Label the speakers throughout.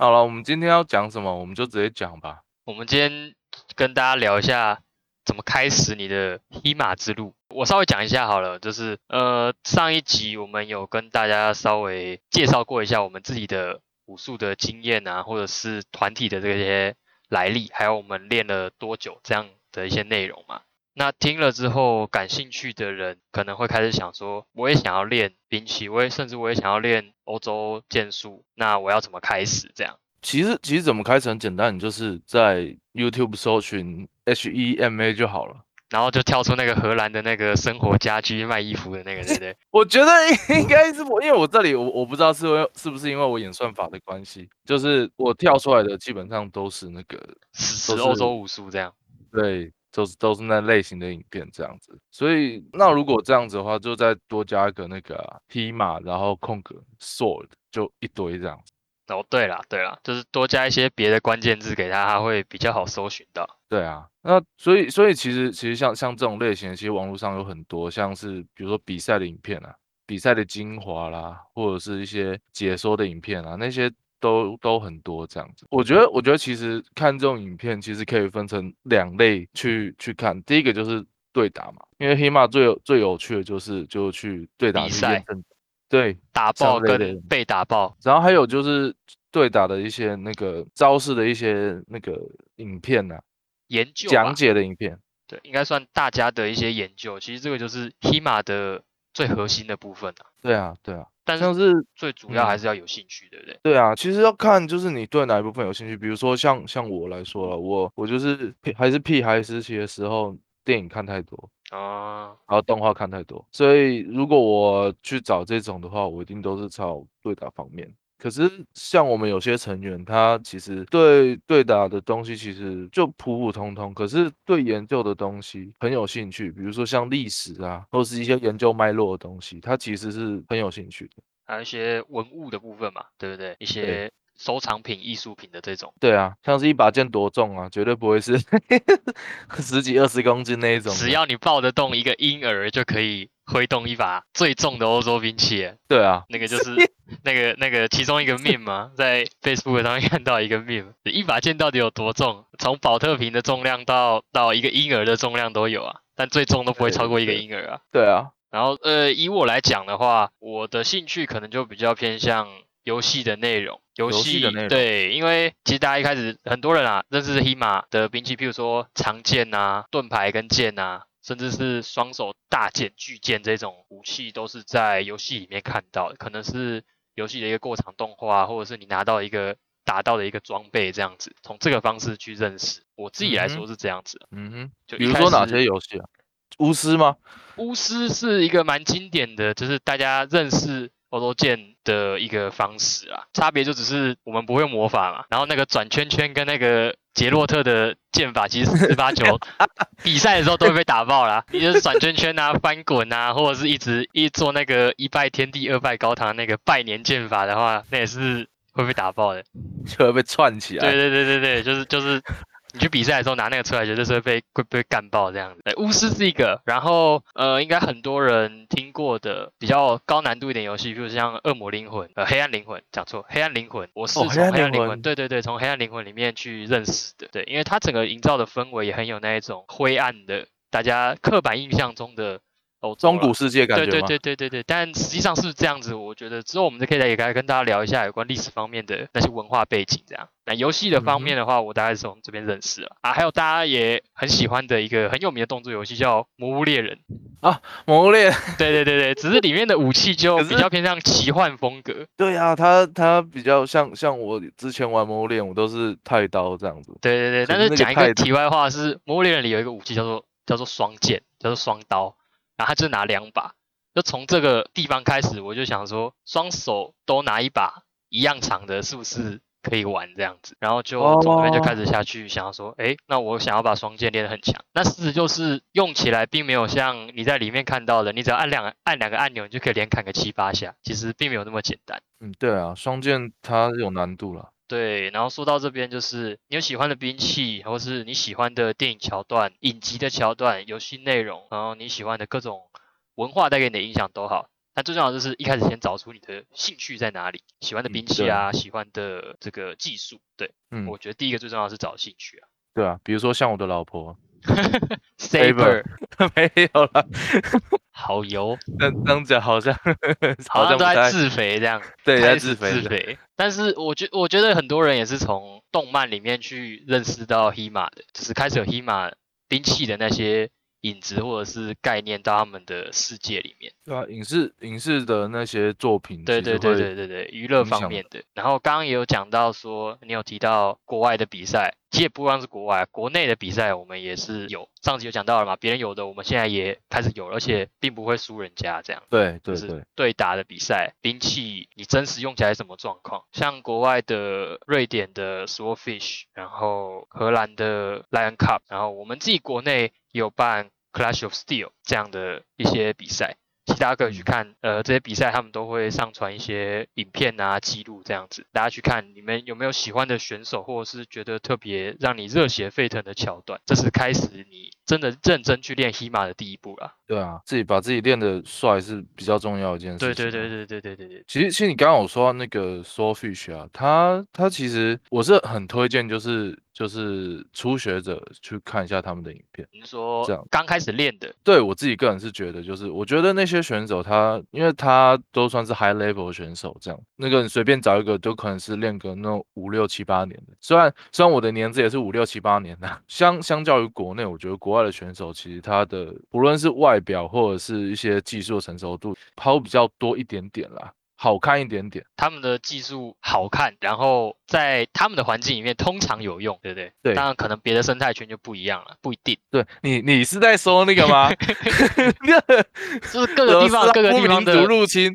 Speaker 1: 好了，我们今天要讲什么，我们就直接讲吧。
Speaker 2: 我们今天跟大家聊一下怎么开始你的黑马之路。我稍微讲一下好了，就是呃上一集我们有跟大家稍微介绍过一下我们自己的武术的经验啊，或者是团体的这些来历，还有我们练了多久这样的一些内容嘛。那听了之后感兴趣的人可能会开始想说，我也想要练兵器，我也甚至我也想要练欧洲剑术，那我要怎么开始这样？
Speaker 1: 其实其实怎么开始很简单，你就是在 YouTube 搜寻 H E M A 就好了。
Speaker 2: 然后就跳出那个荷兰的那个生活家居卖衣服的那个，对不对？
Speaker 1: 我觉得应该是我，因为我这里我我不知道是为是不是因为我演算法的关系，就是我跳出来的基本上都是那个
Speaker 2: 是欧洲武术这样。
Speaker 1: 对，都是都是那类型的影片这样子。所以那如果这样子的话，就再多加一个那个匹马，然后空格 sword，就一堆这样子。
Speaker 2: 哦，对了，对了，就是多加一些别的关键字给他，他会比较好搜寻到。
Speaker 1: 对啊，那所以所以其实其实像像这种类型，其实网络上有很多，像是比如说比赛的影片啊，比赛的精华啦，或者是一些解说的影片啊，那些都都很多这样子。我觉得我觉得其实看这种影片，其实可以分成两类去去看。第一个就是对打嘛，因为黑马最有最有趣的就是就去对打
Speaker 2: 比赛。
Speaker 1: 对，
Speaker 2: 打爆跟被打爆，
Speaker 1: 然后还有就是对打的一些那个招式的一些那个影片呐，
Speaker 2: 研究
Speaker 1: 讲解的影片，
Speaker 2: 对，应该算大家的一些研究。其实这个就是 HEMA 的最核心的部分啊。
Speaker 1: 对啊，对啊，
Speaker 2: 但是最主要还是要有兴趣，对不对？
Speaker 1: 对啊，其实要看就是你对哪一部分有兴趣。比如说像像我来说了，我我就是还是屁孩时期的时候，电影看太多。啊，然后动画看太多，所以如果我去找这种的话，我一定都是朝对打方面。可是像我们有些成员，他其实对对打的东西其实就普普通通，可是对研究的东西很有兴趣，比如说像历史啊，或是一些研究脉络的东西，他其实是很有兴趣的。
Speaker 2: 还有一些文物的部分嘛，对不对？一些。收藏品、艺术品的这种，
Speaker 1: 对啊，像是一把剑多重啊，绝对不会是 十几二十公斤那一种。
Speaker 2: 只要你抱得动一个婴儿，就可以挥动一把最重的欧洲兵器。
Speaker 1: 对啊，
Speaker 2: 那个就是 那个那个其中一个 meme 嘛，在 Facebook 上面看到一个 meme，一把剑到底有多重？从保特瓶的重量到到一个婴儿的重量都有啊，但最重都不会超过一个婴儿啊。
Speaker 1: 对啊，
Speaker 2: 然后呃，以我来讲的话，我的兴趣可能就比较偏向。游戏的内容，游戏
Speaker 1: 的内容，
Speaker 2: 对，因为其实大家一开始很多人啊，认识黑马的兵器，譬如说长剑啊、盾牌跟剑啊，甚至是双手大剑、巨剑这种武器，都是在游戏里面看到的，可能是游戏的一个过场动画，或者是你拿到一个打到的一个装备这样子，从这个方式去认识。我自己来说是这样子，
Speaker 1: 嗯哼，就比如说哪些游戏啊？巫师吗？
Speaker 2: 巫师是一个蛮经典的，就是大家认识。欧洲剑的一个方式啊，差别就只是我们不会魔法嘛，然后那个转圈圈跟那个杰洛特的剑法，其实十八九 比赛的时候都会被打爆啦。你就是转圈圈啊、翻滚啊，或者是一直一做那个一拜天地二拜高堂那个拜年剑法的话，那也是会被打爆的，
Speaker 1: 就会被串起来。
Speaker 2: 对对对对对，就是就是。你去比赛的时候拿那个出来，绝对是会被会被干爆这样子。哎，巫师是一个，然后呃，应该很多人听过的比较高难度一点游戏，比如像恶魔灵魂，呃，黑暗灵魂，讲错，黑暗灵魂，我是从黑暗灵魂，对对对，从黑暗灵魂里面去认识的。对，因为它整个营造的氛围也很有那一种灰暗的，大家刻板印象中的。
Speaker 1: 哦，中古世界感觉
Speaker 2: 对对对对对对，但实际上是这样子。我觉得之后我们就可以来也来跟大家聊一下有关历史方面的那些文化背景，这样。那游戏的方面的话，我大概是从这边认识了啊。还有大家也很喜欢的一个很有名的动作游戏叫《魔物猎人》
Speaker 1: 啊，《魔物猎人》
Speaker 2: 对对对对，只是里面的武器就比较偏向奇幻风格。
Speaker 1: 对啊，它它比较像像我之前玩《魔物猎人》，我都是太刀这样子。
Speaker 2: 对对对，但是讲一个题外话是，《魔物猎人》里有一个武器叫做叫做双剑，叫做双刀。然后他就拿两把，就从这个地方开始，我就想说，双手都拿一把一样长的，是不是可以玩这样子？然后就从那边就开始下去，想要说，哎，那我想要把双剑练得很强。那事实就是用起来并没有像你在里面看到的，你只要按两按两个按钮，你就可以连砍个七八下，其实并没有那么简单。
Speaker 1: 嗯，对啊，双剑它有难度了。
Speaker 2: 对，然后说到这边，就是你有喜欢的兵器，或是你喜欢的电影桥段、影集的桥段、游戏内容，然后你喜欢的各种文化带给你的影响都好。但最重要就是一开始先找出你的兴趣在哪里，喜欢的兵器啊，喜欢的这个技术。对，嗯，我觉得第一个最重要是找兴趣啊。
Speaker 1: 对啊，比如说像我的老婆。
Speaker 2: Saber
Speaker 1: 没有了，
Speaker 2: 好油，
Speaker 1: 但当讲 好像
Speaker 2: 好像都在自肥这样，
Speaker 1: 对，
Speaker 2: 在
Speaker 1: 自肥。
Speaker 2: 自肥。但是我觉我觉得很多人也是从动漫里面去认识到 Hema 的，就是开始有 Hema 兵器的那些。影子或者是概念到他们的世界里面，
Speaker 1: 对啊，影视影视的那些作品，
Speaker 2: 对对对对对对，娱乐方面的。然后刚刚也有讲到说，你有提到国外的比赛，其实也不光是国外，国内的比赛我们也是有。上集有讲到了嘛，别人有的，我们现在也开始有，而且并不会输人家这样。
Speaker 1: 对对对，
Speaker 2: 对打的比赛，兵器你真实用起来什么状况？像国外的瑞典的 Swordfish，然后荷兰的 Lion Cup，然后我们自己国内。有办 Clash of Steel 这样的一些比赛，其他可以去看。呃，这些比赛他们都会上传一些影片啊，记录这样子，大家去看。你们有没有喜欢的选手，或者是觉得特别让你热血沸腾的桥段？这是开始你真的认真去练 HEMA 的第一步了。
Speaker 1: 对啊，自己把自己练的帅是比较重要一件事。
Speaker 2: 对对对对对对对对。
Speaker 1: 其实，其实你刚刚我说到那个 Soulfish 啊，他他其实我是很推荐，就是就是初学者去看一下他们的影片。
Speaker 2: 你说这样刚开始练的？
Speaker 1: 对我自己个人是觉得，就是我觉得那些选手他，因为他都算是 high level 选手，这样那个你随便找一个都可能是练个那种五六七八年的。虽然虽然我的年资也是五六七八年的，相相较于国内，我觉得国外的选手其实他的不论是外表或者是一些技术成熟度，抛比较多一点点啦，好看一点点。
Speaker 2: 他们的技术好看，然后在他们的环境里面通常有用，对不对？
Speaker 1: 对。
Speaker 2: 当然，可能别的生态圈就不一样了，不一定。
Speaker 1: 对你，你是在说那个吗？
Speaker 2: 就是各个地方各个地方的
Speaker 1: 入侵。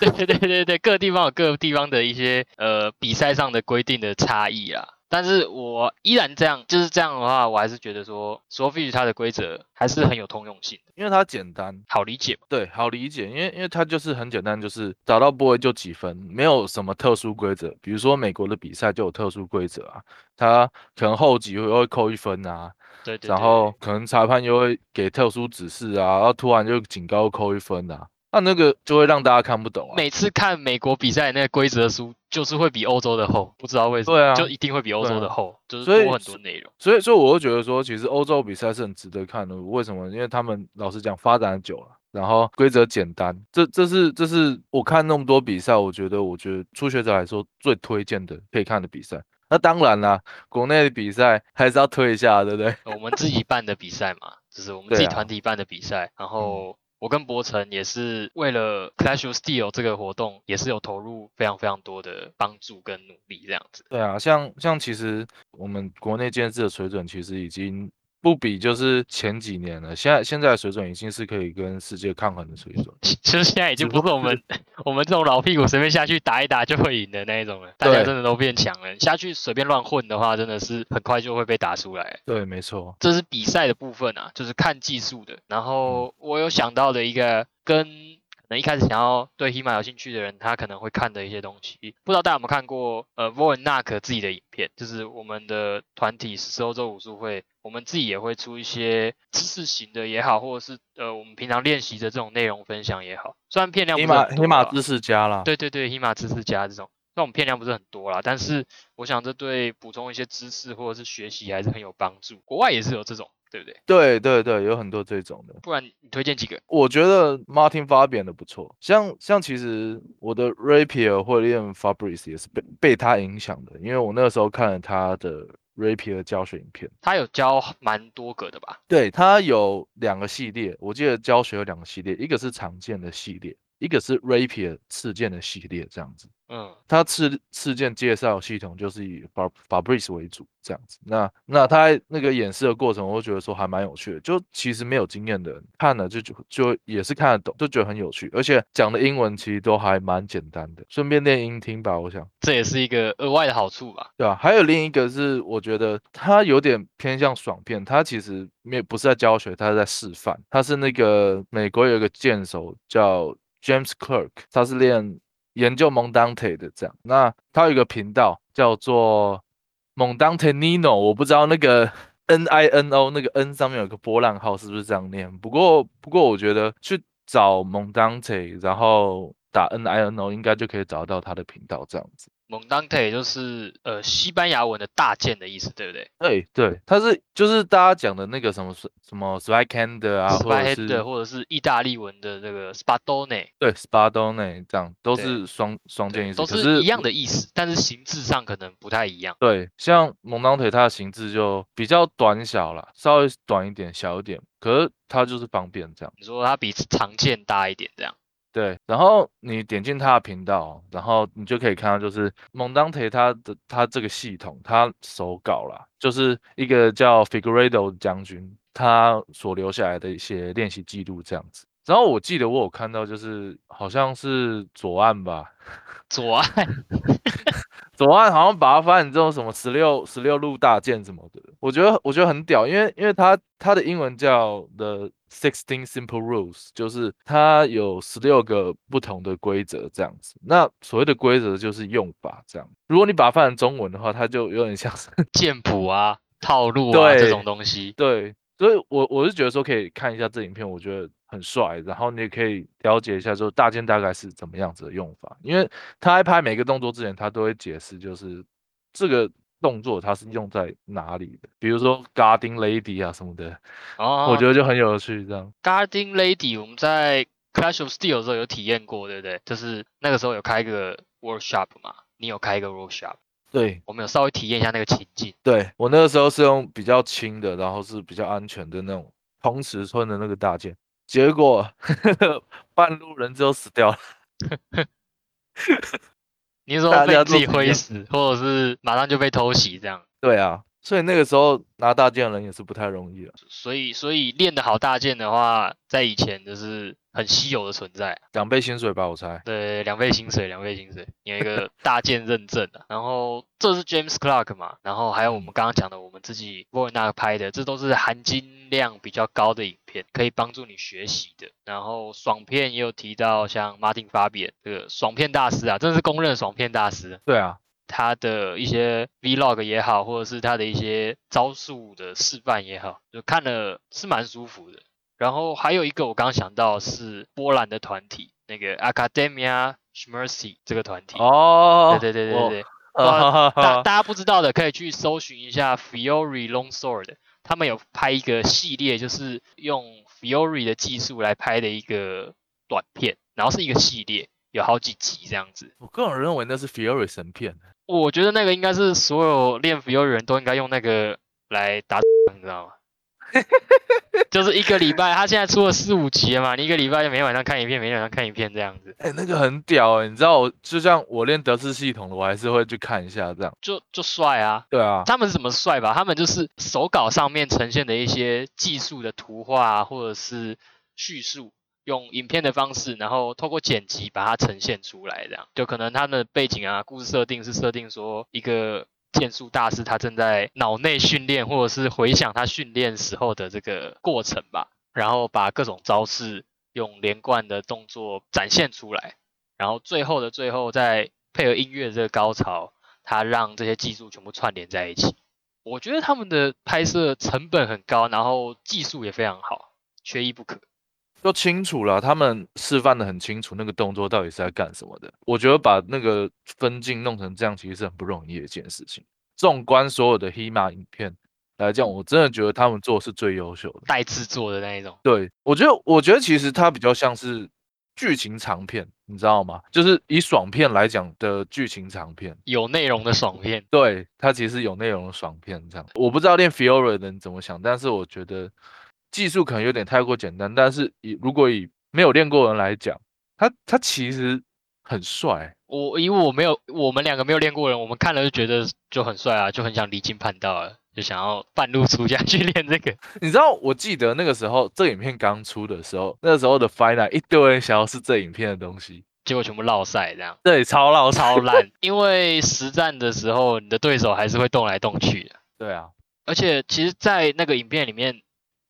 Speaker 2: 对对对对对，各个地方有各个地方的 一些呃比赛上的规定的差异啊。但是我依然这样，就是这样的话，我还是觉得说，Sophie 它的规则还是很有通用性的，
Speaker 1: 因为它简单，
Speaker 2: 好理解嘛。
Speaker 1: 对，好理解，因为因为它就是很简单，就是找到部位就几分，没有什么特殊规则。比如说美国的比赛就有特殊规则啊，它可能后几又会扣一分啊，
Speaker 2: 对对，
Speaker 1: 然后可能裁判又会给特殊指示啊，然后突然就警告扣一分啊。那那个就会让大家看不懂啊。
Speaker 2: 每次看美国比赛那个规则书，就是会比欧洲的厚，不知道为什么。
Speaker 1: 对啊，
Speaker 2: 就一定会比欧洲的厚，就是多很多内容。
Speaker 1: 所以，所以我会觉得说，其实欧洲比赛是很值得看的。为什么？因为他们老实讲，发展久了，然后规则简单。这，这是，这是我看那么多比赛，我觉得，我觉得初学者来说最推荐的可以看的比赛。那当然啦，国内的比赛还是要推一下，对不对？
Speaker 2: 我们自己办的比赛嘛，就是我们自己团体办的比赛，然后。我跟博成也是为了 Clash of Steel 这个活动，也是有投入非常非常多的帮助跟努力这样子。
Speaker 1: 对啊，像像其实我们国内建制的水准，其实已经。不比就是前几年了，现在现在的水准已经是可以跟世界抗衡的水准。
Speaker 2: 其实现在已经不是我们我们这种老屁股随便下去打一打就会赢的那一种了，大家真的都变强了。下去随便乱混的话，真的是很快就会被打出来。
Speaker 1: 对，没错，
Speaker 2: 这是比赛的部分啊，就是看技术的。然后我有想到的一个跟。一开始想要对 HEMA 有兴趣的人，他可能会看的一些东西，不知道大家有没有看过？呃 v o n a k 自己的影片，就是我们的团体是欧洲武术会，我们自己也会出一些知识型的也好，或者是呃我们平常练习的这种内容分享也好，虽然片量不是很多
Speaker 1: ，HEMA 知识家啦，
Speaker 2: 对对对，HEMA 知识家这种，那我们片量不是很多啦，但是我想这对补充一些知识或者是学习还是很有帮助。国外也是有这种。对不对？
Speaker 1: 对对对，有很多这种的。
Speaker 2: 不然你推荐几个？
Speaker 1: 我觉得 Martin Fabian 的不错，像像其实我的 Rapier 会练 Fabrice 也是被被他影响的，因为我那个时候看了他的 Rapier 教学影片，
Speaker 2: 他有教蛮多个的吧？
Speaker 1: 对他有两个系列，我记得教学有两个系列，一个是常见的系列，一个是 Rapier 事件的系列，这样子。嗯，他次事件介绍系统就是以 Fabrice 为主。这样子，那那他那个演示的过程，我觉得说还蛮有趣的。就其实没有经验的人看了就就就也是看得懂，就觉得很有趣，而且讲的英文其实都还蛮简单的，顺便练音听吧。我想
Speaker 2: 这也是一个额外的好处吧，
Speaker 1: 对啊？还有另一个是，我觉得他有点偏向爽片，他其实没不是在教学，他是在示范。他是那个美国有一个剑手叫 James Clerk，他是练研究蒙当腿的这样。那他有一个频道叫做。蒙当泰 Nino，，我不知道那个 N I N O 那个 N 上面有个波浪号是不是这样念？不过不过我觉得去找蒙当特，然后打 N I N O，应该就可以找到他的频道这样子。
Speaker 2: 蒙当特就是呃西班牙文的大剑的意思，对不对？
Speaker 1: 对对，它是就是大家讲的那个什么什么 s p y c a n d 啊，或者是
Speaker 2: 或者是意大利文的这个 spadone，
Speaker 1: 对 spadone 这样都是双双剑意思，
Speaker 2: 都是一样的意思，但是形制上可能不太一样。
Speaker 1: 对，像蒙当腿它的形制就比较短小了，稍微短一点，小一点，可是它就是方便这样。
Speaker 2: 你说它比长剑大一点这样？
Speaker 1: 对，然后你点进他的频道，然后你就可以看到，就是蒙当特他的他这个系统，他手稿啦，就是一个叫 Figueredo 将军他所留下来的一些练习记录这样子。然后我记得我有看到，就是好像是左岸吧，
Speaker 2: 左岸。
Speaker 1: 左岸好像把它翻译成什么十六十六路大剑什么的，我觉得我觉得很屌，因为因为它它的英文叫 The Sixteen Simple Rules，就是它有十六个不同的规则这样子。那所谓的规则就是用法这样。如果你把它翻成中文的话，它就有点像是
Speaker 2: 剑谱啊、套路啊这种东西。
Speaker 1: 对，所以我我是觉得说可以看一下这影片，我觉得。很帅，然后你也可以了解一下，说大剑大概是怎么样子的用法，因为他在拍每个动作之前，他都会解释，就是这个动作它是用在哪里的，比如说 Guarding Lady 啊什么的，哦，我觉得就很有趣。这样
Speaker 2: Guarding Lady 我们在 Clash of Steel 的时候有体验过，对不对？就是那个时候有开一个 workshop 嘛，你有开一个 workshop？
Speaker 1: 对，
Speaker 2: 我们有稍微体验一下那个情境。
Speaker 1: 对我那个时候是用比较轻的，然后是比较安全的那种同尺寸的那个大件。结果 半路人就死掉了。
Speaker 2: 你说被自己挥死，或者是马上就被偷袭这样？
Speaker 1: 对啊，所以那个时候拿大剑的人也是不太容易了。
Speaker 2: 所以，所以练得好大剑的话，在以前就是。很稀有的存在，
Speaker 1: 两倍薪水吧，我猜。
Speaker 2: 对，两倍薪水，两倍薪水，有一个大件认证的。然后这是 James Clark 嘛，然后还有我们刚刚讲的，我们自己 v o n a 拍的，这都是含金量比较高的影片，可以帮助你学习的。然后爽片也有提到，像 Martin Fabian 这个爽片大师啊，真的是公认爽片大师。
Speaker 1: 对啊，
Speaker 2: 他的一些 Vlog 也好，或者是他的一些招数的示范也好，就看了是蛮舒服的。然后还有一个我刚刚想到是波兰的团体，那个 Academia Schmercy 这个团体。
Speaker 1: 哦，
Speaker 2: 对对对对对。大 大家不知道的可以去搜寻一下 Fiore Longsword，他们有拍一个系列，就是用 Fiore 的技术来拍的一个短片，然后是一个系列，有好几集这样子。
Speaker 1: 我个人认为那是 Fiore 神片。
Speaker 2: 我觉得那个应该是所有练 Fiore 人都应该用那个来打，你知道吗？就是一个礼拜，他现在出了四五集了嘛，你一个礼拜就每天晚上看一片，每天晚上看一片这样子。
Speaker 1: 哎，那个很屌哎，你知道我就像我练德式系统的，我还是会去看一下这样。
Speaker 2: 就就帅啊！
Speaker 1: 对啊，
Speaker 2: 他们是怎么帅吧？他们就是手稿上面呈现的一些技术的图画或者是叙述，用影片的方式，然后透过剪辑把它呈现出来，这样就可能他的背景啊，故事设定是设定说一个。剑术大师他正在脑内训练，或者是回想他训练时候的这个过程吧，然后把各种招式用连贯的动作展现出来，然后最后的最后再配合音乐这个高潮，他让这些技术全部串联在一起。我觉得他们的拍摄成本很高，然后技术也非常好，缺一不可。
Speaker 1: 都清楚了，他们示范的很清楚，那个动作到底是在干什么的。我觉得把那个分镜弄成这样，其实是很不容易的一件事情。纵观所有的黑马影片来讲，我真的觉得他们做是最优秀的，
Speaker 2: 带制作的那一种。
Speaker 1: 对我觉得，我觉得其实它比较像是剧情长片，你知道吗？就是以爽片来讲的剧情长片，
Speaker 2: 有内容的爽片。
Speaker 1: 对，它其实有内容的爽片这样。我不知道练 Fiora 的人怎么想，但是我觉得。技术可能有点太过简单，但是以如果以没有练过人来讲，他他其实很帅。
Speaker 2: 我因为我没有，我们两个没有练过人，我们看了就觉得就很帅啊，就很想离经叛道了，就想要半路出家去练这个。
Speaker 1: 你知道，我记得那个时候这影片刚出的时候，那时候的 Final 一堆人想要是这影片的东西，
Speaker 2: 结果全部落赛这样。
Speaker 1: 对，超落
Speaker 2: 超烂。因为实战的时候，你的对手还是会动来动去的。
Speaker 1: 对啊，
Speaker 2: 而且其实，在那个影片里面。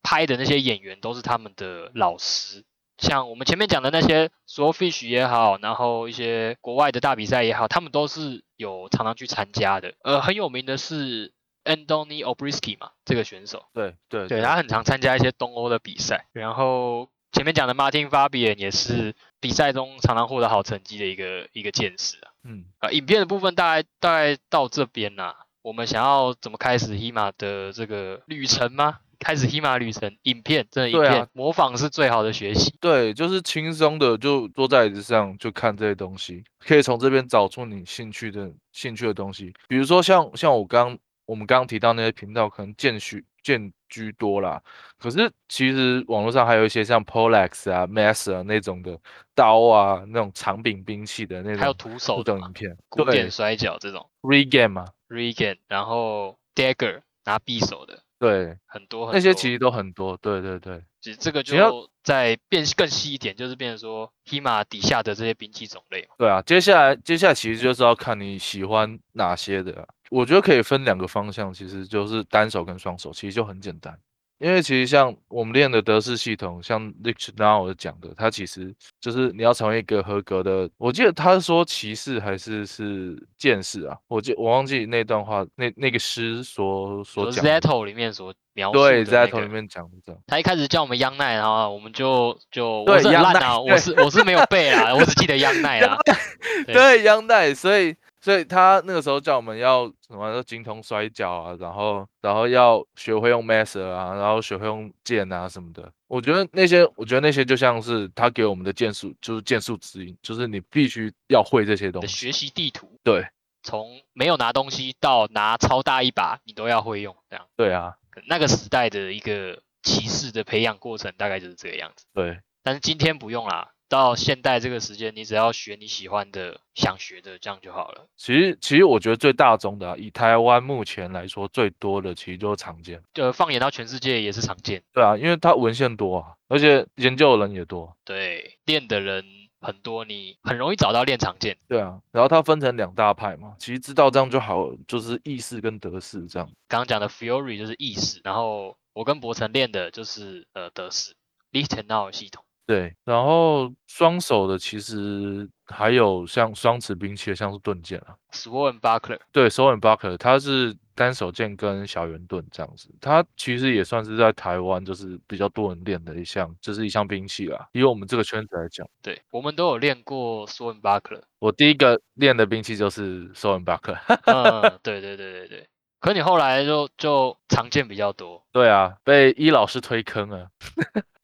Speaker 2: 拍的那些演员都是他们的老师，像我们前面讲的那些 s o Fish 也好，然后一些国外的大比赛也好，他们都是有常常去参加的。呃，很有名的是 Anthony Obrisky 嘛，这个选手。
Speaker 1: 对对
Speaker 2: 对，他很常参加一些东欧的比赛。然后前面讲的 Martin Fabian 也是比赛中常常获得好成绩的一个一个剑士啊。嗯啊，影片的部分大概大概到这边啦。我们想要怎么开始 HEMA 的这个旅程吗？开始 HEMA 旅程，影片真的影片模仿是最好的学习。
Speaker 1: 对，就是轻松的，就坐在椅子上就看这些东西，可以从这边找出你兴趣的兴趣的东西。比如说像像我刚我们刚刚提到那些频道，可能剑许剑居多啦。可是其实网络上还有一些像 Polex 啊、Master 那种的刀啊，那种长柄兵器的那种，
Speaker 2: 还有徒手
Speaker 1: 的影片，
Speaker 2: 古典摔跤这种
Speaker 1: ，Regame 啊
Speaker 2: ，Regame，然后 Dagger 拿匕首的。
Speaker 1: 对，
Speaker 2: 很多
Speaker 1: 那些其实都很多，对对对。
Speaker 2: 其实这个就再变更细一点，就是变成说 HEMA 底下的这些兵器种类。
Speaker 1: 对啊，接下来接下来其实就是要看你喜欢哪些的。我觉得可以分两个方向，其实就是单手跟双手，其实就很简单。因为其实像我们练的德式系统，像 Rich Now 讲的，它其实就是你要成为一个合格的。我记得他说骑士还是是剑士啊？我记我忘记那段话，那那个诗所所讲。
Speaker 2: Zetto 里面所描述
Speaker 1: 的。对，Zetto 里面讲的。
Speaker 2: 他一开始叫我们央奈，然后我们就就我是烂啊，我是我是没有背啊，我只记得央奈啊。
Speaker 1: 对，央奈，所以。所以他那个时候叫我们要什么，精通摔跤啊，然后然后要学会用 master 啊，然后学会用剑啊什么的。我觉得那些，我觉得那些就像是他给我们的剑术，就是剑术指引，就是你必须要会这些东西。
Speaker 2: 学习地图，
Speaker 1: 对，
Speaker 2: 从没有拿东西到拿超大一把，你都要会用，这样。
Speaker 1: 对啊，
Speaker 2: 那个时代的一个骑士的培养过程大概就是这个样子。
Speaker 1: 对，
Speaker 2: 但是今天不用啦。到现代这个时间，你只要学你喜欢的、想学的，这样就好了。
Speaker 1: 其实，其实我觉得最大宗的，以台湾目前来说最多的，其实就是常见。
Speaker 2: 就放眼到全世界也是常见。
Speaker 1: 对啊，因为它文献多啊，而且研究的人也多。
Speaker 2: 对，练的人很多，你很容易找到练常见。
Speaker 1: 对啊，然后它分成两大派嘛，其实知道这样就好，就是意式跟德式这样。
Speaker 2: 刚刚讲的 Fury 就是意式，然后我跟博成练的就是呃德式 Lichtenau 系统。
Speaker 1: 对，然后双手的其实还有像双持兵器的，像是盾剑啊
Speaker 2: ，Sword and Buckler。
Speaker 1: 对，Sword and Buckler，它是单手剑跟小圆盾这样子，它其实也算是在台湾就是比较多人练的一项，就是一项兵器啦。以我们这个圈子来讲，
Speaker 2: 对我们都有练过 Sword and Buckler。
Speaker 1: 我第一个练的兵器就是 Sword and Buckler。
Speaker 2: 嗯，对对对对对。可你后来就就常见比较多。
Speaker 1: 对啊，被伊老师推坑了。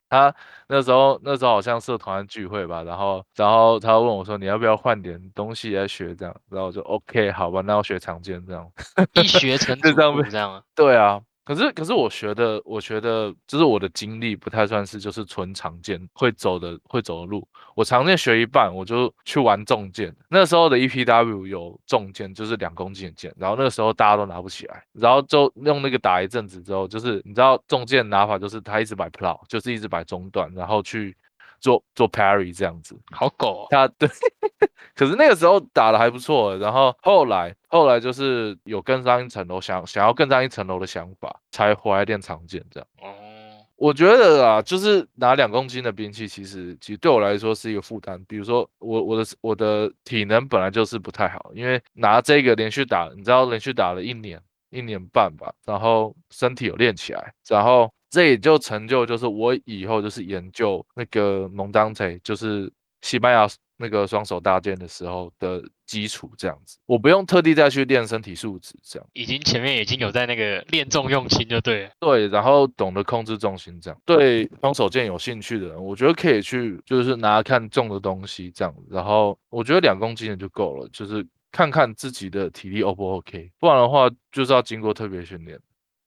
Speaker 1: 他那时候那时候好像社团聚会吧，然后然后他问我说你要不要换点东西来学这样，然后我就 OK 好吧，那我学长剑这样，
Speaker 2: 一学成 就这样这样啊？
Speaker 1: 对啊。可是，可是我学的，我学的就是我的经历不太算是就是纯常见会走的会走的路。我常见学一半，我就去玩重剑。那时候的 EPW 有重剑，就是两公斤的剑，然后那个时候大家都拿不起来，然后就用那个打一阵子之后，就是你知道重剑拿法就是他一直摆 plow，就是一直摆中段，然后去。做做 parry 这样子，
Speaker 2: 好狗。
Speaker 1: 他对，可是那个时候打的还不错。然后后来后来就是有更上一层楼，想想要更上一层楼的想法，才回来练长剑这样。哦，我觉得啊，就是拿两公斤的兵器，其实其实对我来说是一个负担。比如说我我的我的体能本来就是不太好，因为拿这个连续打，你知道连续打了一年一年半吧，然后身体有练起来，然后。这也就成就，就是我以后就是研究那个蒙当腿，就是西班牙那个双手大剑的时候的基础，这样子，我不用特地再去练身体素质，这样。
Speaker 2: 已经前面已经有在那个练重用轻，就对了，
Speaker 1: 对，然后懂得控制重心，这样。对双手剑有兴趣的人，我觉得可以去，就是拿看重的东西这样，然后我觉得两公斤的就够了，就是看看自己的体力 O 不 OK，不然的话就是要经过特别训练。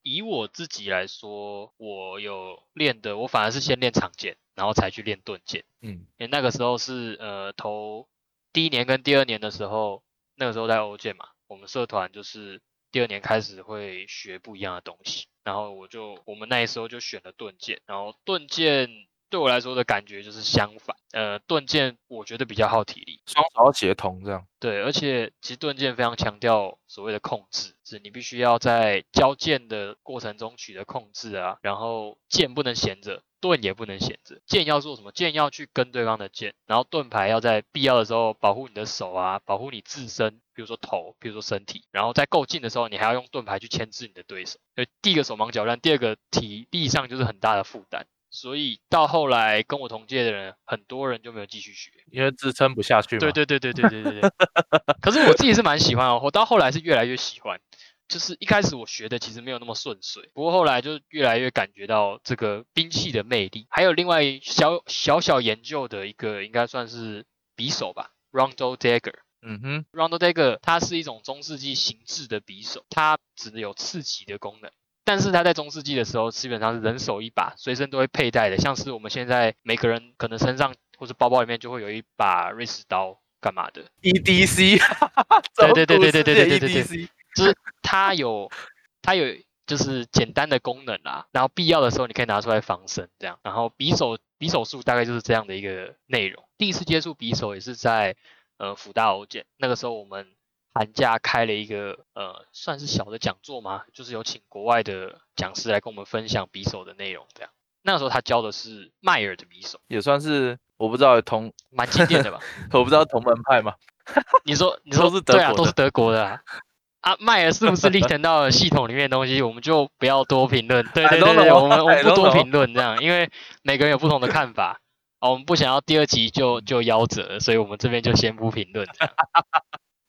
Speaker 2: 以我自己来说，我有练的，我反而是先练长剑，然后才去练盾剑。嗯，因为那个时候是呃头第一年跟第二年的时候，那个时候在欧剑嘛，我们社团就是第二年开始会学不一样的东西，然后我就我们那时候就选了盾剑，然后盾剑。对我来说的感觉就是相反，呃，盾剑我觉得比较耗体力，
Speaker 1: 双手协同这样。
Speaker 2: 对，而且其实盾剑非常强调所谓的控制，是你必须要在交剑的过程中取得控制啊，然后剑不能闲着，盾也不能闲着。剑要做什么？剑要去跟对方的剑，然后盾牌要在必要的时候保护你的手啊，保护你自身，比如说头，比如说身体，然后在够近的时候，你还要用盾牌去牵制你的对手。所以第一个手忙脚乱，第二个体力上就是很大的负担。所以到后来跟我同届的人，很多人就没有继续学，
Speaker 1: 因为支撑不下去。
Speaker 2: 对对对对对对对对。可是我自己是蛮喜欢哦，我到后来是越来越喜欢。就是一开始我学的其实没有那么顺遂，不过后来就越来越感觉到这个兵器的魅力。还有另外小小小研究的一个，应该算是匕首吧，Rondo Dagger。嗯哼，Rondo Dagger 它是一种中世纪形制的匕首，它只有刺击的功能，但是它在中世纪的时候基本上是人手一把，随身都会佩戴的，像是我们现在每个人可能身上或者包包里面就会有一把瑞士刀，干嘛的
Speaker 1: ？EDC，
Speaker 2: 对对对对对对对对对。就是它有，它有就是简单的功能啦，然后必要的时候你可以拿出来防身这样，然后匕首匕首术大概就是这样的一个内容。第一次接触匕首也是在呃福大欧剑，那个时候我们寒假开了一个呃算是小的讲座嘛，就是有请国外的讲师来跟我们分享匕首的内容这样。那个时候他教的是迈尔的匕首，
Speaker 1: 也算是我不知道同
Speaker 2: 蛮经典的吧？
Speaker 1: 我不知道同门派吗？
Speaker 2: 你说你说
Speaker 1: 是对
Speaker 2: 啊，都是德国的。啊，迈尔是不是立腾到系统里面的东西，我们就不要多评论。对对对对，我们我们不多评论这样，因为每个人有不同的看法。我们不想要第二集就就夭折，所以我们这边就先不评论。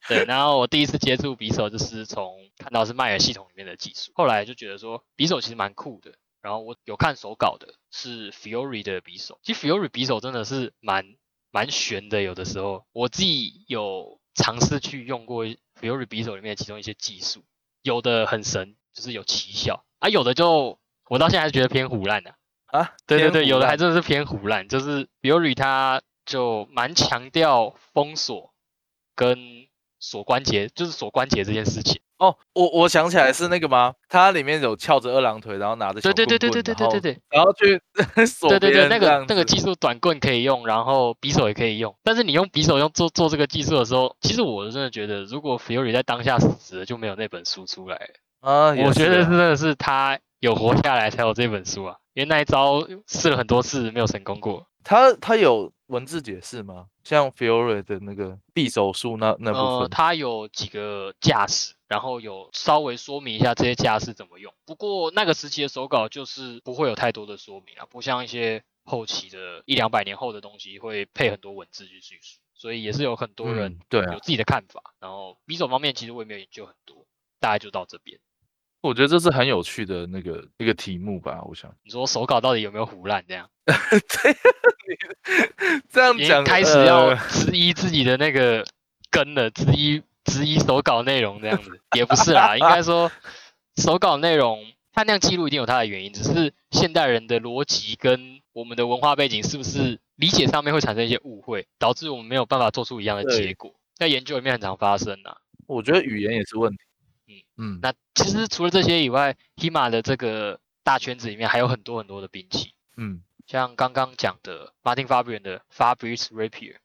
Speaker 2: 对，然后我第一次接触匕首就是从看到是迈尔系统里面的技术，后来就觉得说匕首其实蛮酷的。然后我有看手稿的是 Fury 的匕首，其实 Fury 匕首真的是蛮蛮悬的，有的时候我自己有尝试去用过。Fury 匕首里面的其中一些技术，有的很神，就是有奇效啊，有的就我到现在还是觉得偏胡烂的啊。对对对，有的还真的是偏胡烂，就是 Fury 它就蛮强调封锁跟锁关节，就是锁关节这件事情。
Speaker 1: 哦，我我想起来是那个吗？它里面有翘着二郎腿，然后拿着
Speaker 2: 对对对对对对对对对，
Speaker 1: 然后去 锁
Speaker 2: 对对对，那个那个技术短棍可以用，然后匕首也可以用。但是你用匕首用做做这个技术的时候，其实我真的觉得，如果 Fury 在当下死了，就没有那本书出来啊。我觉得真的是他有活下来才有这本书啊，因为那一招试了很多次没有成功过。
Speaker 1: 他他有文字解释吗？像 Fury 的那个匕首术那那部分，
Speaker 2: 他有几个架势。然后有稍微说明一下这些架势怎么用，不过那个时期的手稿就是不会有太多的说明啊，不像一些后期的一两百年后的东西会配很多文字去叙述，所以也是有很多人
Speaker 1: 对
Speaker 2: 有自己的看法。然后匕首方面其实我也没有研究很多，大概就到这边。
Speaker 1: 我觉得这是很有趣的那个一个题目吧，我想。
Speaker 2: 你说手稿到底有没有胡乱这样？
Speaker 1: 对，这样讲
Speaker 2: 开始要质疑自己的那个根了，质疑。质疑手稿内容这样子也不是啦，应该说手稿内容它那样记录一定有它的原因，只是现代人的逻辑跟我们的文化背景是不是理解上面会产生一些误会，导致我们没有办法做出一样的结果，在研究里面很常发生呐。
Speaker 1: 我觉得语言也是问题。
Speaker 2: 嗯嗯，那其实除了这些以外，HEMA 的这个大圈子里面还有很多很多的兵器。嗯，像刚刚讲的 Martin Fabian 的 Fabrice Rapier。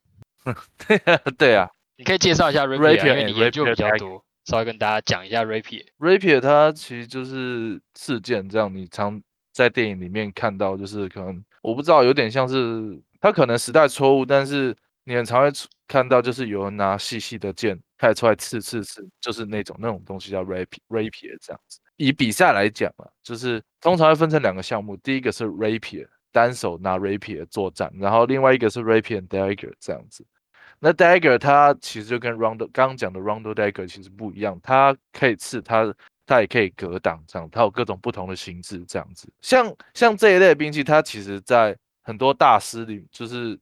Speaker 1: 对啊，对啊。
Speaker 2: 你可以介绍一下 Rapier，因为你研究比较多，稍微跟大家讲一下 Rapier。
Speaker 1: Rapier 它其实就是刺剑，这样你常在电影里面看到，就是可能我不知道，有点像是它可能时代错误，但是你很常会看到，就是有人拿细细的剑开出来刺刺刺，就是那种那种东西叫 Rapier Rapier 这样子。以比赛来讲啊，就是通常会分成两个项目，第一个是 Rapier 单手拿 Rapier 作战，然后另外一个是 Rapier Dagger 这样子。那 dagger 它其实就跟 round 刚刚讲的 round dagger 其实不一样，它可以刺，它它也可以格挡，这样它有各种不同的形制，这样子。像像这一类兵器，它其实在很多大师里就是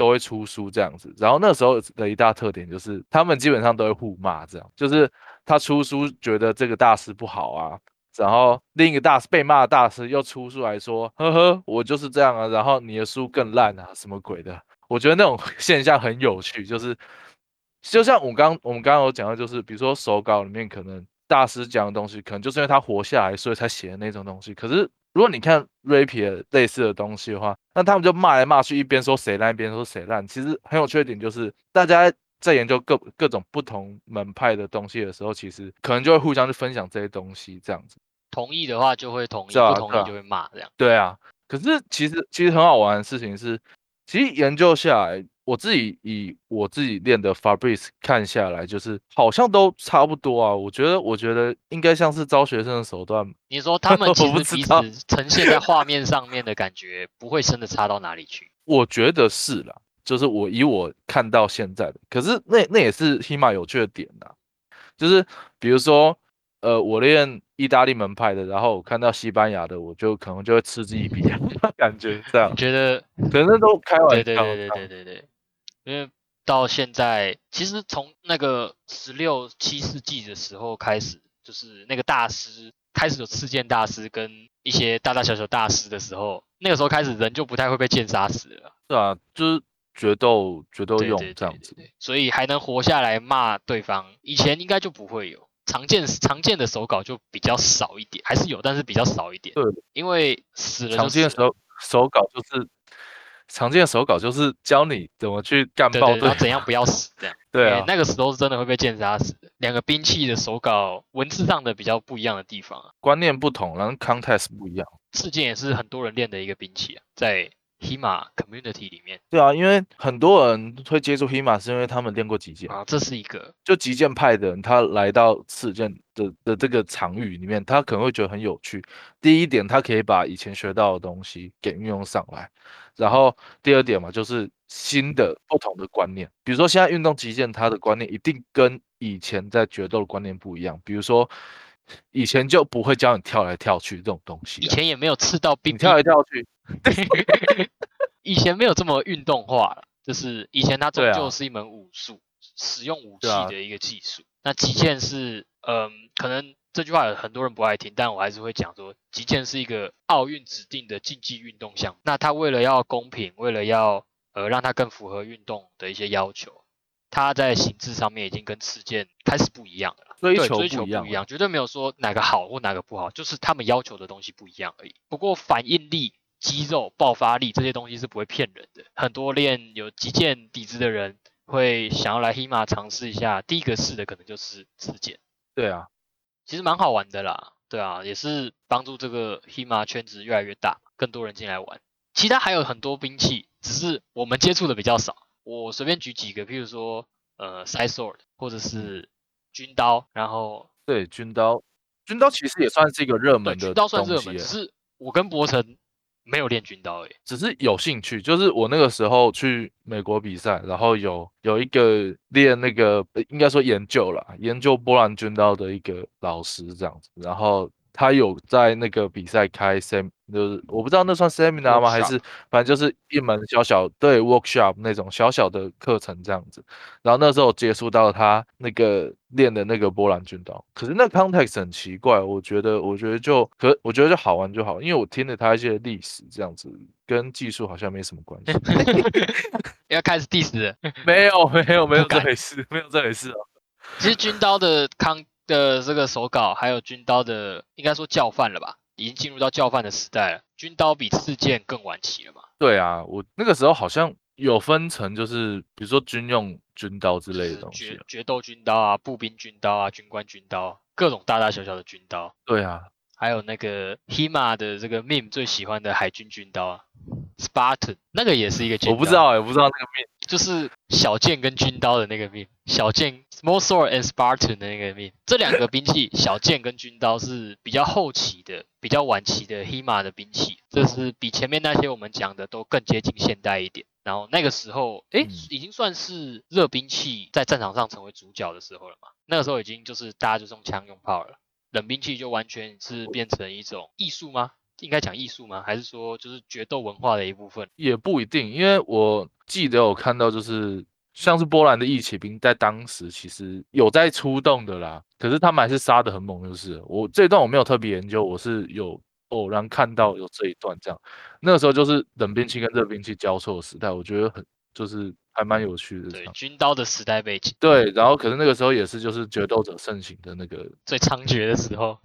Speaker 1: 都会出书这样子。然后那时候的一大特点就是，他们基本上都会互骂，这样就是他出书觉得这个大师不好啊，然后另一个大师被骂的大师又出书来说，呵呵，我就是这样啊，然后你的书更烂啊，什么鬼的。我觉得那种 现象很有趣，就是就像我刚我们刚刚有讲到，就是比如说手稿里面可能大师讲的东西，可能就是因为他活下来，所以才写的那种东西。可是如果你看 Rapier 类似的东西的话，那他们就骂来骂去，一边说谁烂，一边说谁烂。其实很有缺点，就是大家在研究各各种不同门派的东西的时候，其实可能就会互相去分享这些东西，这样子。
Speaker 2: 同意的话就会同意，不同意就会骂，这样。
Speaker 1: 对啊，可是其实其实很好玩的事情是。其实研究下来，我我自己以我自己练的 Fabrice 看下来，就是好像都差不多啊。我觉得，我觉得应该像是招学生的手段。
Speaker 2: 你说他们 其实彼此呈现在画面上面的感觉，不会真的差到哪里去。
Speaker 1: 我觉得是啦，就是我以我看到现在的，可是那那也是 Hima 有趣的点呐，就是比如说。呃，我练意大利门派的，然后我看到西班牙的，我就可能就会嗤之以鼻，感觉这样。
Speaker 2: 觉得
Speaker 1: 可能都开玩笑。
Speaker 2: 对对对对对对对。因为到现在，其实从那个十六七世纪的时候开始，就是那个大师开始有刺剑大师跟一些大大小小大师的时候，那个时候开始人就不太会被剑杀死了。
Speaker 1: 是啊，就是决斗决斗用这样子，
Speaker 2: 所以还能活下来骂对方，以前应该就不会有。常见常见的手稿就比较少一点，还是有，但是比较少一点。
Speaker 1: 对，
Speaker 2: 因为死了。
Speaker 1: 常见的手手稿就是常见的手稿就是教你怎么去干爆
Speaker 2: 对，怎样不要死这样。
Speaker 1: 对啊，
Speaker 2: 那个时候是真的会被剑杀死。两个兵器的手稿文字上的比较不一样的地方，
Speaker 1: 观念不同，然后 context 不一样。
Speaker 2: 刺剑也是很多人练的一个兵器啊，在。Hima community 里面，
Speaker 1: 对啊，因为很多人会接触 Hima 是因为他们练过击剑
Speaker 2: 啊，这是一个
Speaker 1: 就击剑派的人，他来到刺剑的的这个场域里面，他可能会觉得很有趣。第一点，他可以把以前学到的东西给运用上来，然后第二点嘛，就是新的不同的观念，比如说现在运动极限它的观念一定跟以前在决斗的观念不一样，比如说以前就不会教你跳来跳去这种东西，
Speaker 2: 以前也没有刺到兵
Speaker 1: 跳来跳去。
Speaker 2: 对以前没有这么运动化了，就是以前它终究是一门武术，使用武器的一个技术。那极限是，嗯，可能这句话有很多人不爱听，但我还是会讲说，击剑是一个奥运指定的竞技运动项目。那它为了要公平，为了要呃让它更符合运动的一些要求，它在形制上面已经跟刺剑开始不一样了。
Speaker 1: 追
Speaker 2: 求追
Speaker 1: 求
Speaker 2: 不一样，绝对没有说哪个好或哪个不好，就是他们要求的东西不一样而已。不过反应力。肌肉爆发力这些东西是不会骗人的。很多练有击剑底子的人会想要来 HEMA 尝试一下，第一个试的可能就是刺剑。
Speaker 1: 对啊，
Speaker 2: 其实蛮好玩的啦。对啊，也是帮助这个 HEMA 圈子越来越大，更多人进来玩。其他还有很多兵器，只是我们接触的比较少。我随便举几个，譬如说呃 side sword 或者是军刀，然后
Speaker 1: 对军刀，军刀其实也算是一个热门的，
Speaker 2: 军刀算热门，只是我跟博成。没有练军刀诶，
Speaker 1: 只是有兴趣。就是我那个时候去美国比赛，然后有有一个练那个，应该说研究了研究波兰军刀的一个老师这样子，然后他有在那个比赛开 sem。就是我不知道那算 seminar 吗？还是反正就是一门小小对 workshop 那种小小的课程这样子。然后那时候接触到他那个练的那个波兰军刀，可是那 context 很奇怪，我觉得我觉得就可我觉得就好玩就好，因为我听了他一些历史这样子，跟技术好像没什么关系。
Speaker 2: 要开始 diss 了？
Speaker 1: 没有没有没有这回事，没有这回事哦。
Speaker 2: 其实军刀的康的这个手稿，还有军刀的应该说教范了吧？已经进入到教范的时代了，军刀比刺剑更晚期了嘛？
Speaker 1: 对啊，我那个时候好像有分成，就是比如说军用军刀之类的东西，
Speaker 2: 决决斗军刀啊，步兵军刀啊，军官军刀，各种大大小小的军刀。
Speaker 1: 对啊，
Speaker 2: 还有那个 Hima 的这个 Mim 最喜欢的海军军刀啊，Spartan 那个也是一个军
Speaker 1: 刀，我不知道，也不知道那个 Mim
Speaker 2: 就是小剑跟军刀的那个 Mim，小剑。Small sword and Spartan 的那个命，这两个兵器，小剑跟军刀是比较后期的、比较晚期的 Hema 的兵器，这是比前面那些我们讲的都更接近现代一点。然后那个时候，哎，已经算是热兵器在战场上成为主角的时候了嘛？那个时候已经就是大家就用枪用炮了，冷兵器就完全是变成一种艺术吗？应该讲艺术吗？还是说就是决斗文化的一部分？
Speaker 1: 也不一定，因为我记得我看到就是。像是波兰的义骑兵，在当时其实有在出动的啦，可是他们还是杀的很猛，就是我这一段我没有特别研究，我是有偶然看到有这一段这样，那个时候就是冷兵器跟热兵器交错的时代，我觉得很就是还蛮有趣的。
Speaker 2: 对，军刀的时代背景。
Speaker 1: 对，然后可是那个时候也是就是决斗者盛行的那个
Speaker 2: 最猖獗的时候。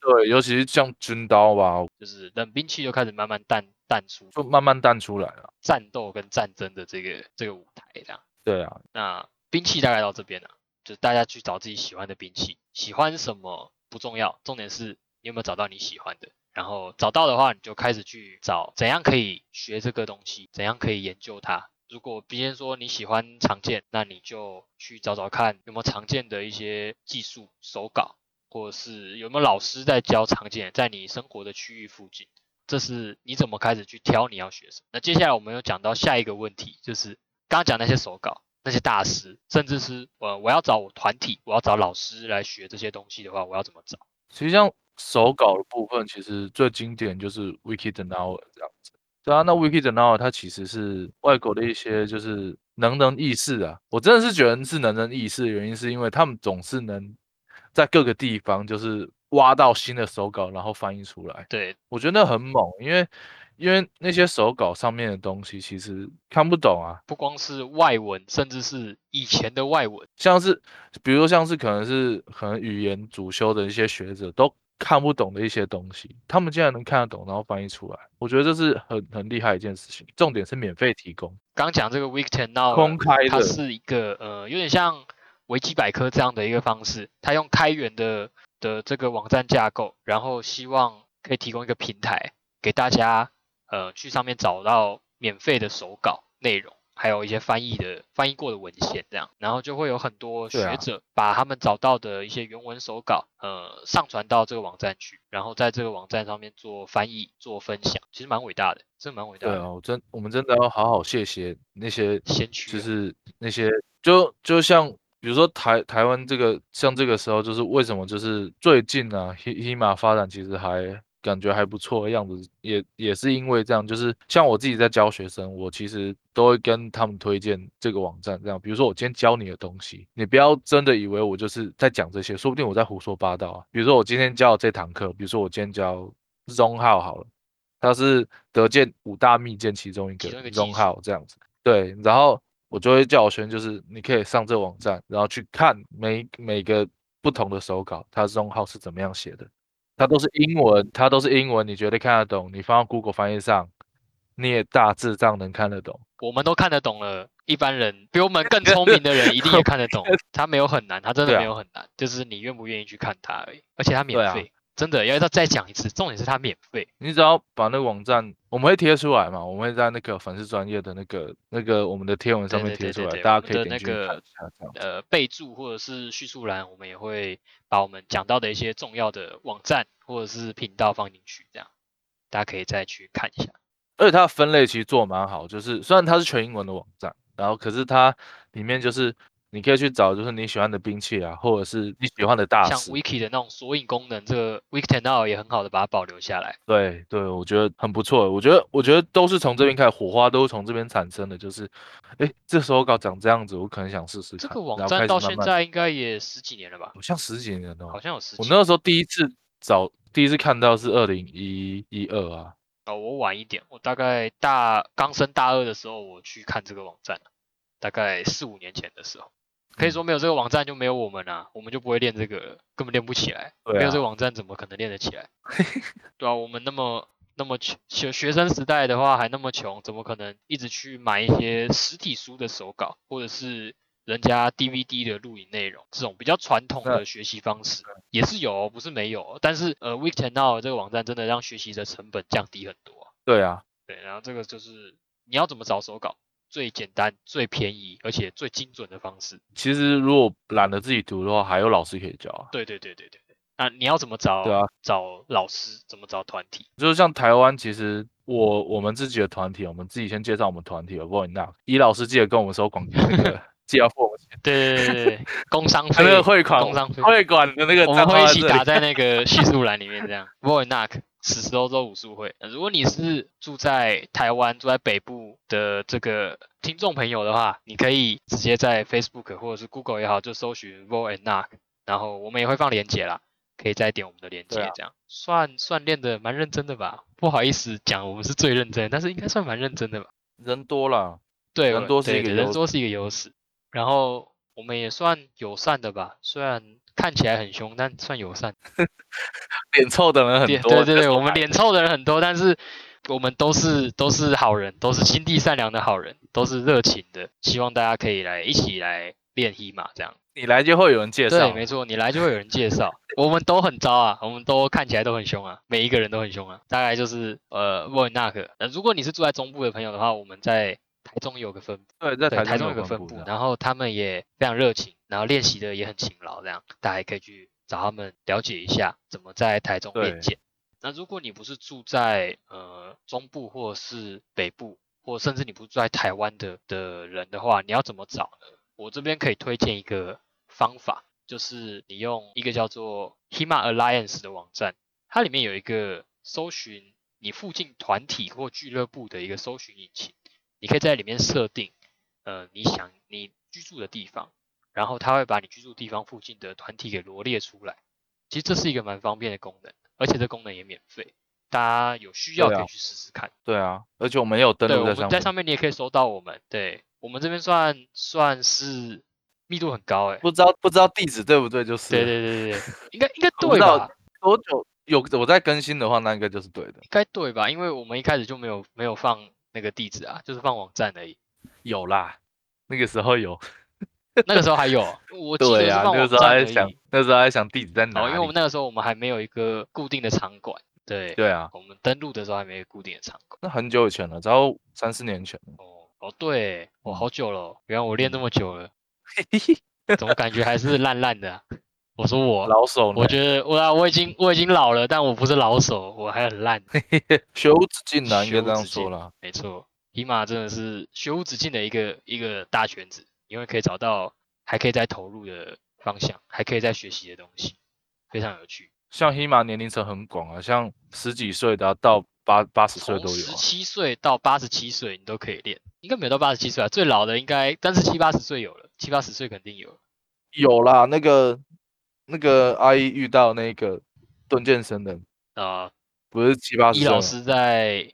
Speaker 1: 对，尤其是像军刀吧，
Speaker 2: 就是冷兵器就开始慢慢淡淡出，
Speaker 1: 就慢慢淡出来了，
Speaker 2: 战斗跟战争的这个这个舞台这样。
Speaker 1: 对啊，
Speaker 2: 那兵器大概到这边了，就是大家去找自己喜欢的兵器，喜欢什么不重要，重点是你有没有找到你喜欢的。然后找到的话，你就开始去找怎样可以学这个东西，怎样可以研究它。如果别人说你喜欢常见，那你就去找找看有没有常见的一些技术手稿，或者是有没有老师在教常见，在你生活的区域附近。这是你怎么开始去挑你要学什么？那接下来我们又讲到下一个问题，就是刚刚讲那些手稿、那些大师，甚至是呃我要找我团体，我要找老师来学这些东西的话，我要怎么找？
Speaker 1: 其实像手稿的部分，其实最经典就是 Wiki 的 Now 这样子。对啊，那 Wiki 的 Now 它其实是外国的一些就是能人异士啊，我真的是觉得是能人异士的原因，是因为他们总是能在各个地方就是。挖到新的手稿，然后翻译出来。
Speaker 2: 对
Speaker 1: 我觉得很猛，因为因为那些手稿上面的东西其实看不懂啊，
Speaker 2: 不光是外文，甚至是以前的外文，
Speaker 1: 像是比如说像是可能是可能语言主修的一些学者都看不懂的一些东西，他们竟然能看得懂，然后翻译出来，我觉得这是很很厉害一件事情。重点是免费提供。
Speaker 2: 刚讲这个 Week Ten Now，
Speaker 1: 公开的，
Speaker 2: 它是一个呃有点像维基百科这样的一个方式，它用开源的。的这个网站架构，然后希望可以提供一个平台给大家，呃，去上面找到免费的手稿内容，还有一些翻译的翻译过的文献，这样，然后就会有很多学者把他们找到的一些原文手稿，呃，上传到这个网站去，然后在这个网站上面做翻译、做分享，其实蛮伟大的，真的蛮伟大的。
Speaker 1: 对啊，我真我们真的要好好谢谢那些
Speaker 2: 先驱，
Speaker 1: 就是那些就就像。比如说台台湾这个像这个时候，就是为什么就是最近啊，He He 马发展其实还感觉还不错的样子，也也是因为这样，就是像我自己在教学生，我其实都会跟他们推荐这个网站，这样。比如说我今天教你的东西，你不要真的以为我就是在讲这些，说不定我在胡说八道啊。比如说我今天教这堂课，比如说我今天教中号好了，它是得见五大秘鉴其中一个中号这样子，对，然后。我就会叫我学生，就是你可以上这个网站，然后去看每每个不同的手稿，它中号是怎么样写的，它都是英文，它都是英文，你绝对看得懂。你放到 Google 翻译上，你也大致这样能看得懂。
Speaker 2: 我们都看得懂了，一般人比我们更聪明的人一定也看得懂。它没有很难，它真的没有很难，就是你愿不愿意去看它而已。而且它免费。真的要再再讲一次，重点是它免费，
Speaker 1: 你只要把那个网站，我们会贴出来嘛，我们会在那个粉丝专业的那个那个我们的贴文上面贴出来，大家可以点进去看一下。
Speaker 2: 呃，备注或者是叙述栏，我们也会把我们讲到的一些重要的网站或者是频道放进去，这样大家可以再去看一下。
Speaker 1: 而且它的分类其实做蛮好，就是虽然它是全英文的网站，然后可是它里面就是。你可以去找，就是你喜欢的兵器啊，或者是你喜欢的大
Speaker 2: 像 Wiki 的那种索引功能，这个 Wiki Now 也很好的把它保留下来。
Speaker 1: 对对，我觉得很不错。我觉得我觉得都是从这边开始，火花都是从这边产生的。就是，哎，这时候搞长这样子，我可能想试试看。这
Speaker 2: 个网站到现在应该也十几年了吧？
Speaker 1: 好像十几年了。
Speaker 2: 好像有十几。
Speaker 1: 我那个时候第一次找，第一次看到是二零一一二啊。
Speaker 2: 哦，我晚一点，我大概大刚升大二的时候，我去看这个网站大概四五年前的时候。可以说没有这个网站就没有我们啊，我们就不会练这个，根本练不起来。没有这个网站怎么可能练得起来？对啊，我们那么那么穷，学学生时代的话还那么穷，怎么可能一直去买一些实体书的手稿，或者是人家 DVD 的录影内容？这种比较传统的学习方式也是有，不是没有。但是呃，Weekend Now 这个网站真的让学习的成本降低很多。
Speaker 1: 对啊，
Speaker 2: 对，然后这个就是你要怎么找手稿？最简单、最便宜，而且最精准的方式。
Speaker 1: 其实，如果懒得自己读的话，还有老师可以教啊。
Speaker 2: 对对对对对对。那你要怎么找？
Speaker 1: 对啊，
Speaker 2: 找老师，怎么找团体？
Speaker 1: 就是像台湾，其实我我们自己的团体，我们自己先介绍我们团体。不过那李老师记得跟我们收广那个，记得付我们钱。
Speaker 2: 对对对对，工商 费。
Speaker 1: 那个汇款，
Speaker 2: 工商费。
Speaker 1: 汇款的那个，
Speaker 2: 我们会一起打在那个叙述栏里面，这样。Boy Knock。此时欧洲武术会，如果你是住在台湾、住在北部的这个听众朋友的话，你可以直接在 Facebook 或者是 Google 也好，就搜寻 Vo and Knock，然后我们也会放链接啦，可以再点我们的链接，这样算算练的蛮认真的吧？不好意思讲，我们是最认真，但是应该算蛮认真的吧？
Speaker 1: 人多了，
Speaker 2: 对，
Speaker 1: 人多是一个
Speaker 2: 人多是一个优势，然后我们也算友善的吧，虽然。看起来很凶，但算友善。
Speaker 1: 脸臭的人很多。
Speaker 2: 对对对，我们脸臭的人很多，但是我们都是都是好人，都是心地善良的好人，都是热情的。希望大家可以来一起来练黑马，这样。
Speaker 1: 你来就会有人介绍。
Speaker 2: 对，没错，你来就会有人介绍。我们都很糟啊，我们都看起来都很凶啊，每一个人都很凶啊。大概就是呃，莫纳克。那如果你是住在中部的朋友的话，我们在。台中有个分部，
Speaker 1: 对，在台
Speaker 2: 中有个分部，然后他们也非常热情，然后练习的也很勤劳，这样大家可以去找他们了解一下怎么在台中练剑。那如果你不是住在呃中部或者是北部，或甚至你不住在台湾的的人的话，你要怎么找呢？我这边可以推荐一个方法，就是你用一个叫做 Hima Alliance 的网站，它里面有一个搜寻你附近团体或俱乐部的一个搜寻引擎，你可以在里面设定呃你想你居住的地方，然后它会把你居住地方附近的团体给罗列出来。其实这是一个蛮方便的功能。而且这功能也免费，大家有需要可以去试试看。
Speaker 1: 对啊，而且我们有登录在上面，
Speaker 2: 在上面你也可以搜到我们。对我们这边算算是密度很高哎，
Speaker 1: 不知道不知道地址对不对？就是
Speaker 2: 对对对对对，应该应该对吧？
Speaker 1: 多久有我在更新的话，那应该就是对的。
Speaker 2: 应该对吧？因为我们一开始就没有没有放那个地址啊，就是放网站而已。
Speaker 1: 有啦，那个时候有。
Speaker 2: 那个时候还有，我记得是放网站而已。
Speaker 1: 那时候还想地址在哪？
Speaker 2: 哦，因为我们那个时候我们还没有一个固定的场馆。对
Speaker 1: 对啊，
Speaker 2: 我们登录的时候还没有固定的场馆。
Speaker 1: 那很久以前了，只要三四年前。
Speaker 2: 哦哦，对，我，好久了，原来我练那么久了，怎么感觉还是烂烂的？我说我
Speaker 1: 老手，
Speaker 2: 我觉得我我已经我已经老了，但我不是老手，我还很烂。
Speaker 1: 学无止境的，应该这样说了。
Speaker 2: 没错，匹马真的是学无止境的一个一个大圈子。因为可以找到还可以再投入的方向，还可以再学习的东西，非常有趣。
Speaker 1: 像黑马年龄层很广啊，像十几岁的到八八十岁都有。十
Speaker 2: 七岁到八十七岁你都可以练，应该没有到八十七岁啊，最老的应该，但是七八十岁有了，七八十岁肯定有。
Speaker 1: 有啦，那个那个阿姨遇到那个盾剑神的啊，不是七八十
Speaker 2: 老师在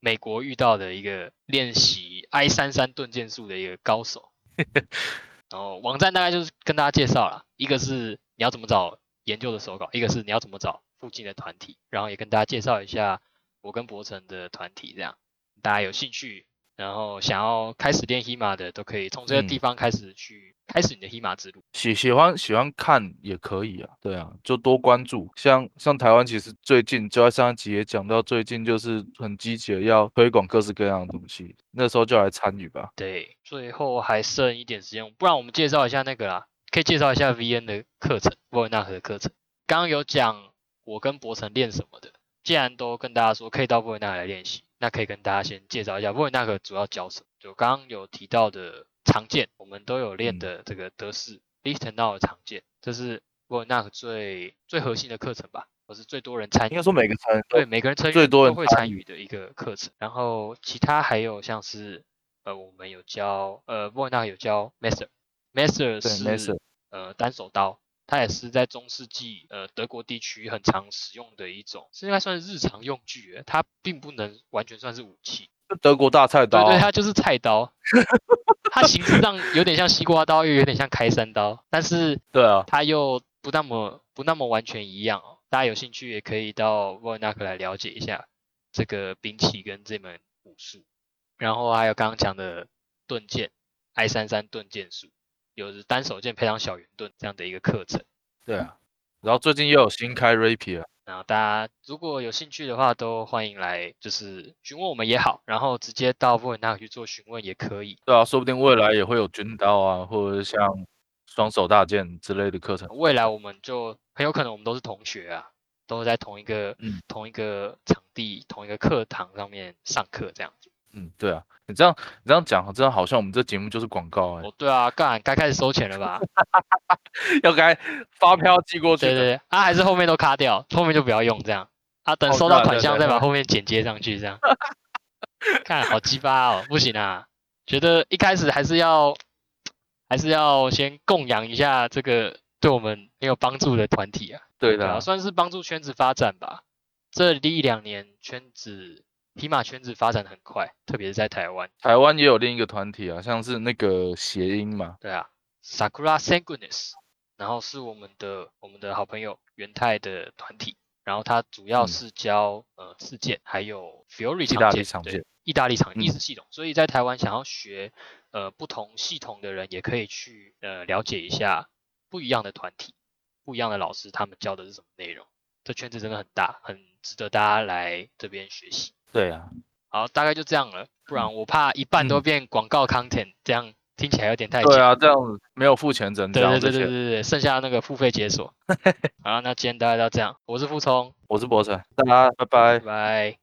Speaker 2: 美国遇到的一个练习 I 三三盾剑术的一个高手。然后网站大概就是跟大家介绍了，一个是你要怎么找研究的手稿，一个是你要怎么找附近的团体，然后也跟大家介绍一下我跟博成的团体，这样大家有兴趣。然后想要开始练 HEMA 的，都可以从这个地方开始去开始你的 HEMA 之路。
Speaker 1: 喜喜欢喜欢看也可以啊，对啊，就多关注。像像台湾其实最近就在上一集也讲到，最近就是很积极的要推广各式各样的东西，那时候就来参与吧。
Speaker 2: 对，最后还剩一点时间，不然我们介绍一下那个啦，可以介绍一下 VN 的课程，沃尔纳克的课程。刚刚有讲我跟博成练什么的，既然都跟大家说可以到沃尔纳来练习。那可以跟大家先介绍一下沃尔纳克主要教什么？就刚刚有提到的常见，我们都有练的这个德式 Listenau 的常见，这是沃尔纳克最最核心的课程吧，或是最多人参与。
Speaker 1: 应该说每个参
Speaker 2: 对每个人参与
Speaker 1: 最多
Speaker 2: 人会参与的一个课程。然后其他还有像是呃我们有教呃沃尔纳克有教 Master，Master 是呃单手刀。它也是在中世纪，呃，德国地区很常使用的一种，是应该算是日常用具。它并不能完全算是武器。
Speaker 1: 德国大菜刀。
Speaker 2: 对对，它就是菜刀。它形式上有点像西瓜刀，又有点像开山刀，但是
Speaker 1: 对啊，
Speaker 2: 它又不那么不那么完全一样哦。大家有兴趣也可以到沃尔纳克来了解一下这个兵器跟这门武术。然后还有刚刚讲的盾剑，I 三三盾剑术。有单手剑配上小圆盾这样的一个课程，
Speaker 1: 对啊，然后最近又有新开 Rapier，
Speaker 2: 然后大家如果有兴趣的话，都欢迎来就是询问我们也好，然后直接到布文纳去做询问也可以。
Speaker 1: 对啊，说不定未来也会有军刀啊，或者像双手大剑之类的课程。
Speaker 2: 未来我们就很有可能我们都是同学啊，都是在同一个嗯同一个场地、同一个课堂上面上课这样子。
Speaker 1: 嗯，对啊，你这样你这样讲，真的好像我们这节目就是广告哎。
Speaker 2: 哦，对啊，干该开始收钱了吧？
Speaker 1: 要该发票寄过去。
Speaker 2: 对对对，啊，还是后面都卡掉，后面就不要用这样。啊，等收到款项再把后面剪接上去这样。看好鸡巴哦，不行啊，觉得一开始还是要还是要先供养一下这个对我们很有帮助的团体啊。
Speaker 1: 对的，
Speaker 2: 算是帮助圈子发展吧。这一两年圈子。匹马圈子发展很快，特别是在台湾。
Speaker 1: 台湾也有另一个团体啊，像是那个谐音嘛。
Speaker 2: 对啊，Sakura Sanguinis，然后是我们的我们的好朋友元泰的团体，然后他主要是教呃刺剑，还有 Fury 常见，意大利常意识系统。所以在台湾想要学呃不同系统的人，也可以去呃了解一下不一样的团体，不一样的老师他们教的是什么内容。这圈子真的很大，很值得大家来这边学习。
Speaker 1: 对啊，
Speaker 2: 好，大概就这样了，不然我怕一半都变广告 content，这样听起来有点太
Speaker 1: 对啊，这样没有付钱整
Speaker 2: 对对对对对对，剩下那个付费解锁。好，那今天大概就这样，我是傅聪，
Speaker 1: 我是博成，大家拜。拜
Speaker 2: 拜。